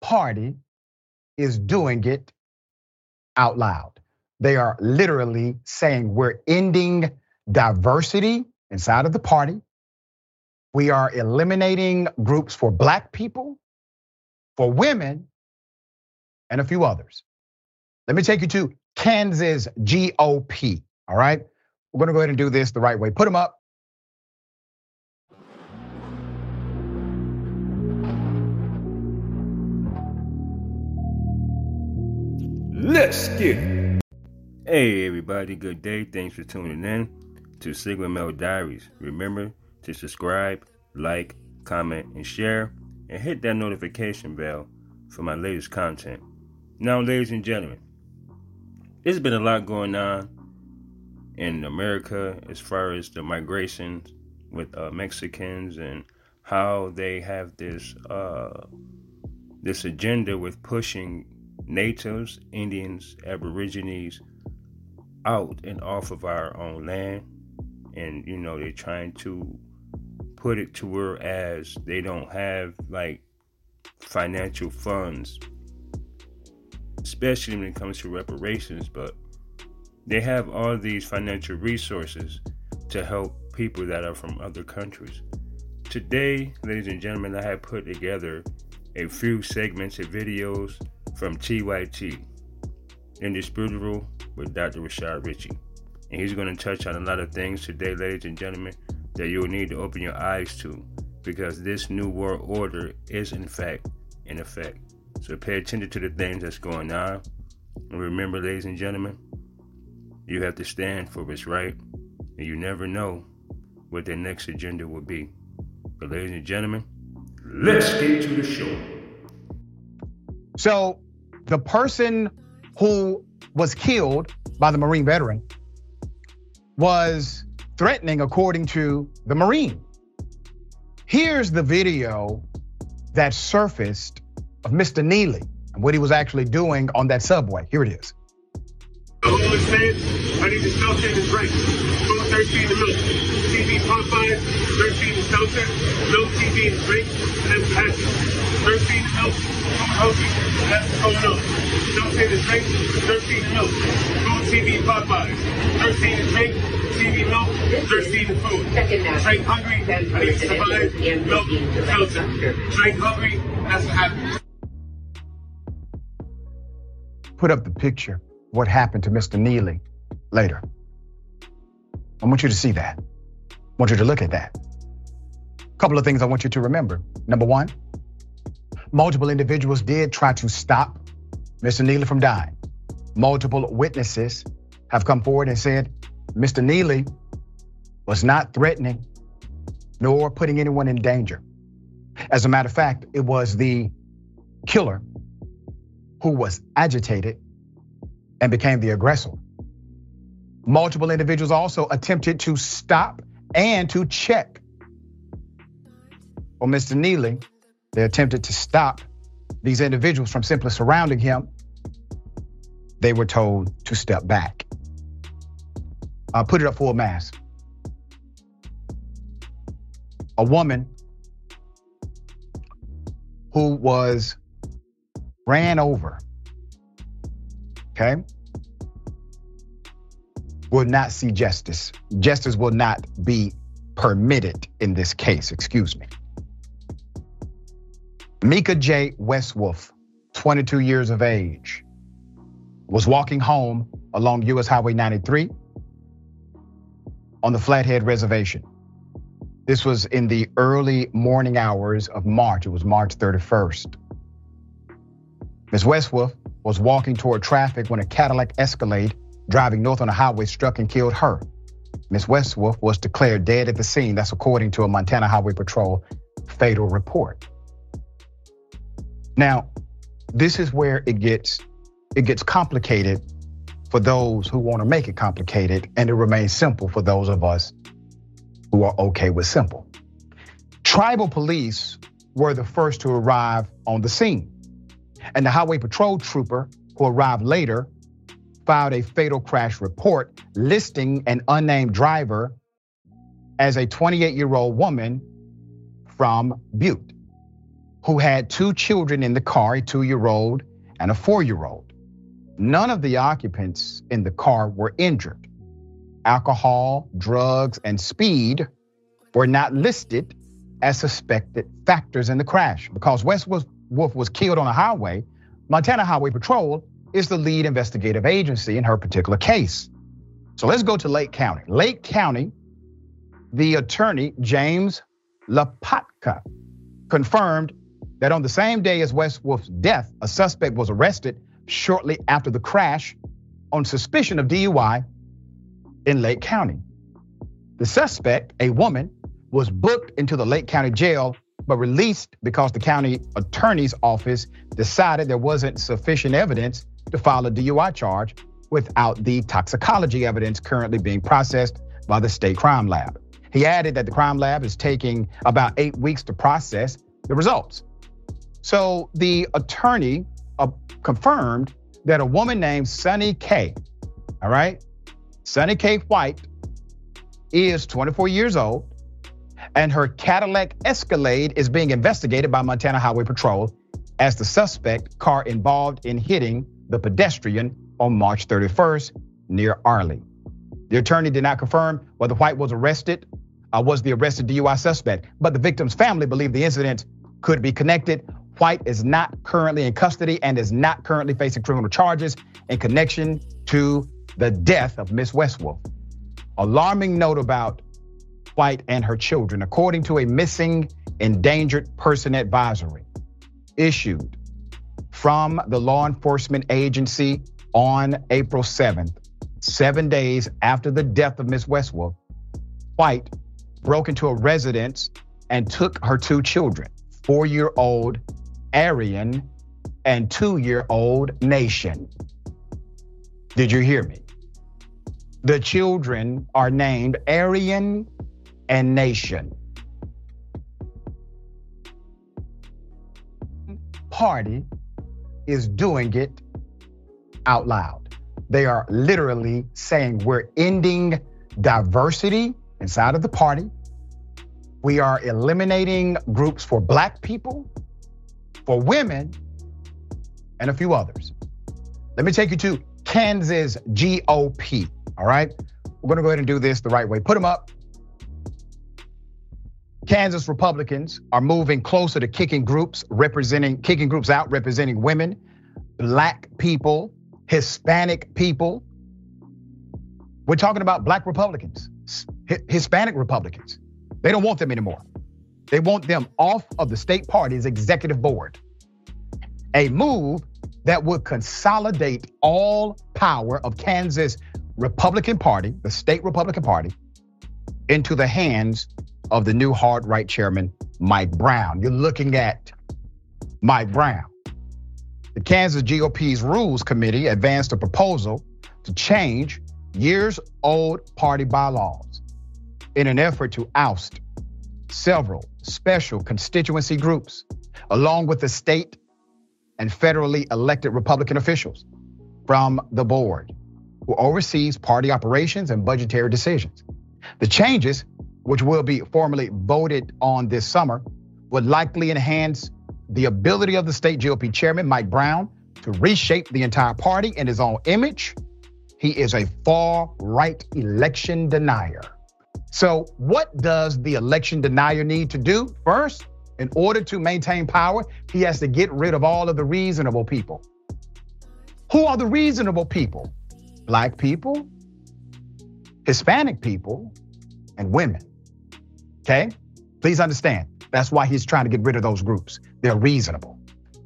party is doing it out loud. They are literally saying we're ending diversity inside of the party. We are eliminating groups for black people, for women, and a few others. Let me take you to Kansas GOP, all right? We're gonna go ahead and do this the right way. Put them up. Let's get it. Hey, everybody, good day. Thanks for tuning in to Sigma Male Diaries. Remember to subscribe, like, comment, and share, and hit that notification bell for my latest content. Now, ladies and gentlemen, there's been a lot going on in America as far as the migrations with uh, Mexicans and how they have this uh, this agenda with pushing natives, Indians, Aborigines out and off of our own land, and you know they're trying to put it to where as they don't have like financial funds especially when it comes to reparations, but they have all these financial resources to help people that are from other countries. Today, ladies and gentlemen, I have put together a few segments of videos from TYT, Indisputable with Dr. Rashad Richey. And he's going to touch on a lot of things today, ladies and gentlemen, that you'll need to open your eyes to because this new world order is, in fact, in effect. So pay attention to the things that's going on. And remember, ladies and gentlemen, you have to stand for what's right, and you never know what their next agenda will be. But, ladies and gentlemen, let's get to the show. So, the person who was killed by the Marine veteran was threatening, according to the Marine. Here's the video that surfaced of Mr. Neely and what he was actually doing on that subway. Here it is. I need to sell this right. 13 milk. TV Popeyes, 13 to seltzer, no TV and drink, and that's oh happy. 13 to milk, food hungry, that's going on. Seltzer to drink, 13 to milk. Food TV Popeyes, 13 to drink, TV milk, 13 to food. Drink hungry, I need to survive, milk, seltzer. Drink hungry, that's what happens put up the picture what happened to Mr. Neely later. I want you to see that. I want you to look at that. A couple of things I want you to remember. Number one, multiple individuals did try to stop Mr. Neely from dying. Multiple witnesses have come forward and said Mr. Neely was not threatening nor putting anyone in danger. As a matter of fact, it was the killer who was agitated and became the aggressor. Multiple individuals also attempted to stop and to check on Mr. Neely. They attempted to stop these individuals from simply surrounding him. They were told to step back. Uh, put it up full mass. A woman who was ran over, okay, will not see justice. Justice will not be permitted in this case, excuse me. Mika J. Westwolf, 22 years of age, was walking home along US Highway 93 on the Flathead Reservation. This was in the early morning hours of March. It was March 31st. Ms. Westwolf was walking toward traffic when a Cadillac Escalade driving north on the highway struck and killed her. Ms. Westwolf was declared dead at the scene. That's according to a Montana Highway Patrol fatal report. Now, this is where it gets it gets complicated for those who want to make it complicated, and it remains simple for those of us who are okay with simple. Tribal police were the first to arrive on the scene. And the highway patrol trooper who arrived later filed a fatal crash report listing an unnamed driver as a 28 year old woman from Butte who had two children in the car, a two year old and a four year old. None of the occupants in the car were injured. Alcohol, drugs, and speed were not listed as suspected factors in the crash because Westwolf was killed on a highway. Montana Highway Patrol is the lead investigative agency in her particular case. So let's go to Lake County. Lake County, the attorney, James Lapotka, confirmed that on the same day as Westwolf's death, a suspect was arrested shortly after the crash on suspicion of DUI in Lake County. The suspect, a woman, was booked into the Lake County jail but released because the county attorney's office decided there wasn't sufficient evidence to file a DUI charge without the toxicology evidence currently being processed by the state crime lab. He added that the crime lab is taking about eight weeks to process the results. So the attorney uh, confirmed that a woman named Sunny K, all right, Sunny K White is 24 years old, and her Cadillac Escalade is being investigated by Montana Highway Patrol as the suspect car involved in hitting the pedestrian on March 31st near Arlee. The attorney did not confirm whether White was arrested, uh, was the arrested DUI suspect, but the victim's family believed the incident could be connected. White is not currently in custody and is not currently facing criminal charges in connection to the death of Miss Westwolf. Alarming note about White and her children, according to a missing endangered person advisory issued from the law enforcement agency on April 7th, seven days after the death of Miss Westwolf, White broke into a residence and took her two children, four year old Arian and two year old Nation. Did you hear me? The children are named Arian and Nation. Party is doing it out loud. They are literally saying we're ending diversity inside of the party. We are eliminating groups for black people, for women, and a few others. Let me take you to Kansas GOP, all right? We're gonna go ahead and do this the right way. Put them up. Kansas Republicans are moving closer to kicking groups representing, kicking groups out representing women, black people, Hispanic people. We're talking about black Republicans, Hispanic Republicans. They don't want them anymore. They want them off of the state party's executive board. A move that would consolidate all power of Kansas Republican Party, the state Republican Party, into the hands of the new hard right chairman, Mike Brown. You're looking at Mike Brown. The Kansas GOP's Rules Committee advanced a proposal to change years old party bylaws in an effort to oust several special constituency groups, along with the state and federally elected Republican officials from the board who oversees party operations and budgetary decisions. The changes, which will be formally voted on this summer, would likely enhance the ability of the state GOP chairman, Mike Brown, to reshape the entire party in his own image. He is a far right election denier. So, what does the election denier need to do? First, in order to maintain power, he has to get rid of all of the reasonable people. Who are the reasonable people? Black people, Hispanic people, and women. Okay? Please understand. That's why he's trying to get rid of those groups. They're reasonable.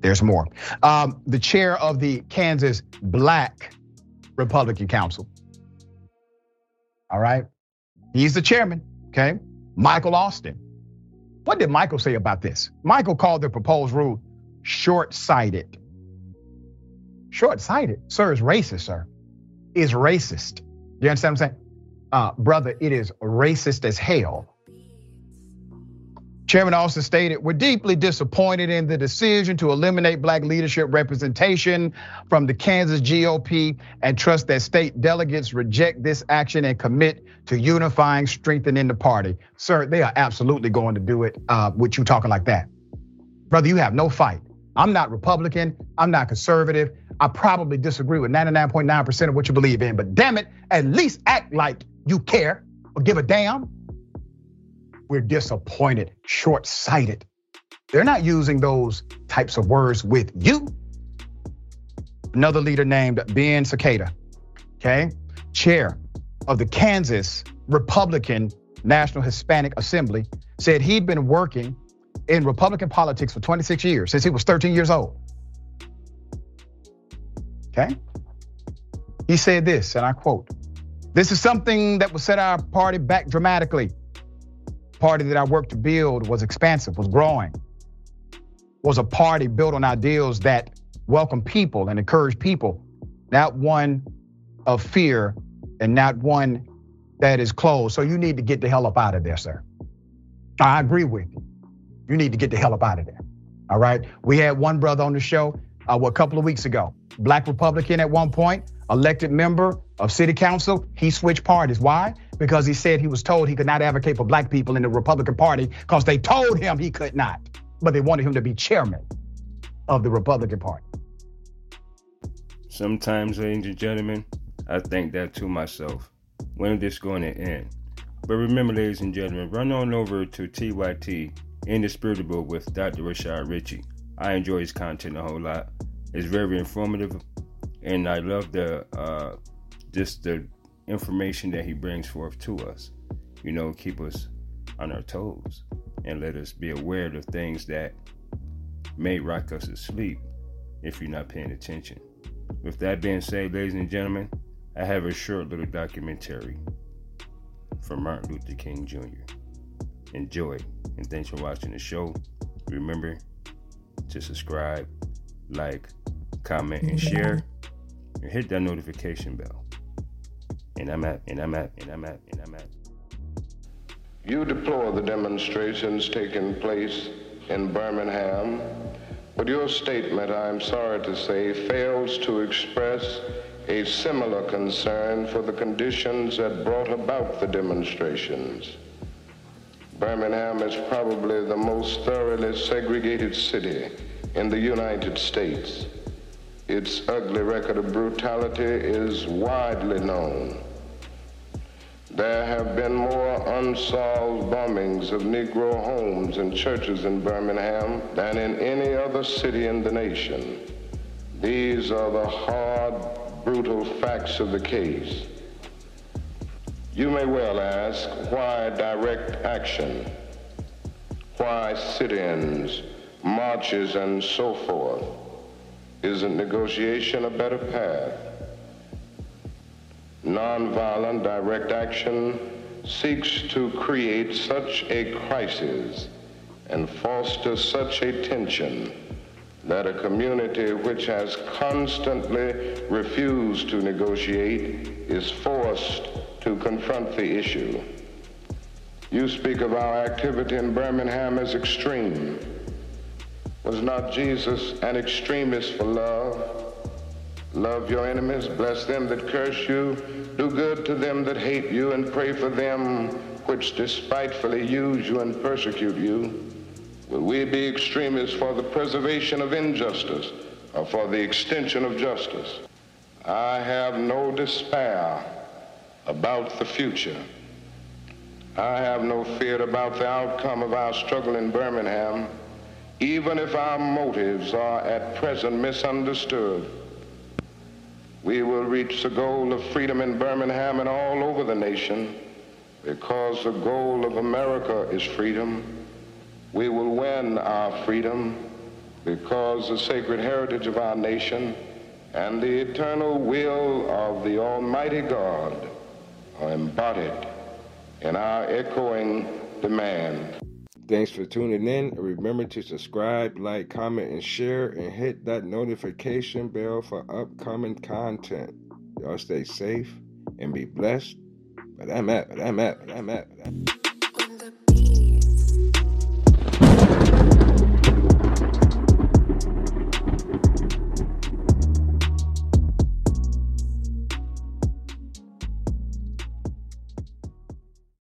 There's more. Um, the chair of the Kansas Black Republican Council. All right. He's the chairman. Okay. Michael Austin. What did Michael say about this? Michael called the proposed rule short sighted. Short sighted, sir, is racist, sir. Is racist. You understand what I'm saying? Uh, brother, it is racist as hell Chairman also stated, We're deeply disappointed in the decision to eliminate black leadership representation from the Kansas GOP and trust that state delegates reject this action and commit to unifying, strengthening the party. Sir, they are absolutely going to do it uh, with you talking like that. Brother, you have no fight. I'm not Republican. I'm not conservative. I probably disagree with 99.9% of what you believe in, but damn it, at least act like you care or give a damn. We're disappointed, short sighted. They're not using those types of words with you. Another leader named Ben Cicada, okay, chair of the Kansas Republican National Hispanic Assembly, said he'd been working in Republican politics for 26 years, since he was 13 years old. Okay? He said this, and I quote This is something that will set our party back dramatically. Party that I worked to build was expansive, was growing, was a party built on ideals that welcome people and encourage people, not one of fear and not one that is closed. So you need to get the hell up out of there, sir. I agree with you. You need to get the hell up out of there. All right. We had one brother on the show uh, a couple of weeks ago, black Republican at one point, elected member of city council. He switched parties. Why? Because he said he was told he could not advocate for black people in the Republican Party because they told him he could not, but they wanted him to be chairman of the Republican Party. Sometimes, ladies and gentlemen, I think that to myself. When is this going to end? But remember, ladies and gentlemen, run on over to TYT Indisputable with Dr. Rashad Richey. I enjoy his content a whole lot. It's very informative, and I love the uh, just the information that he brings forth to us. You know, keep us on our toes and let us be aware of things that may rock us asleep if you're not paying attention. With that being said, ladies and gentlemen, I have a short little documentary from Martin Luther King Jr. Enjoy, and thanks for watching the show. Remember to subscribe, like, comment, and share, and hit that notification bell. And I'm at, and I'm at, and I'm at, and I'm at. You deplore the demonstrations taking place in Birmingham, but your statement, I'm sorry to say, fails to express a similar concern for the conditions that brought about the demonstrations. Birmingham is probably the most thoroughly segregated city in the United States. Its ugly record of brutality is widely known. There have been more unsolved bombings of Negro homes and churches in Birmingham than in any other city in the nation. These are the hard, brutal facts of the case. You may well ask, why direct action? Why sit-ins, marches, and so forth? Isn't negotiation a better path? Nonviolent direct action seeks to create such a crisis and foster such a tension that a community which has constantly refused to negotiate is forced to confront the issue. You speak of our activity in Birmingham as extreme. Was not Jesus an extremist for love? Love your enemies, bless them that curse you, do good to them that hate you, and pray for them which despitefully use you and persecute you. Will we be extremists for the preservation of injustice or for the extension of justice? I have no despair about the future. I have no fear about the outcome of our struggle in Birmingham, even if our motives are at present misunderstood. We will reach the goal of freedom in Birmingham and all over the nation because the goal of America is freedom. We will win our freedom because the sacred heritage of our nation and the eternal will of the Almighty God are embodied in our echoing demand. Thanks for tuning in. Remember to subscribe, like, comment, and share, and hit that notification bell for upcoming content. Y'all stay safe and be blessed. But I'm at, but I'm at, but I'm at, but I'm at.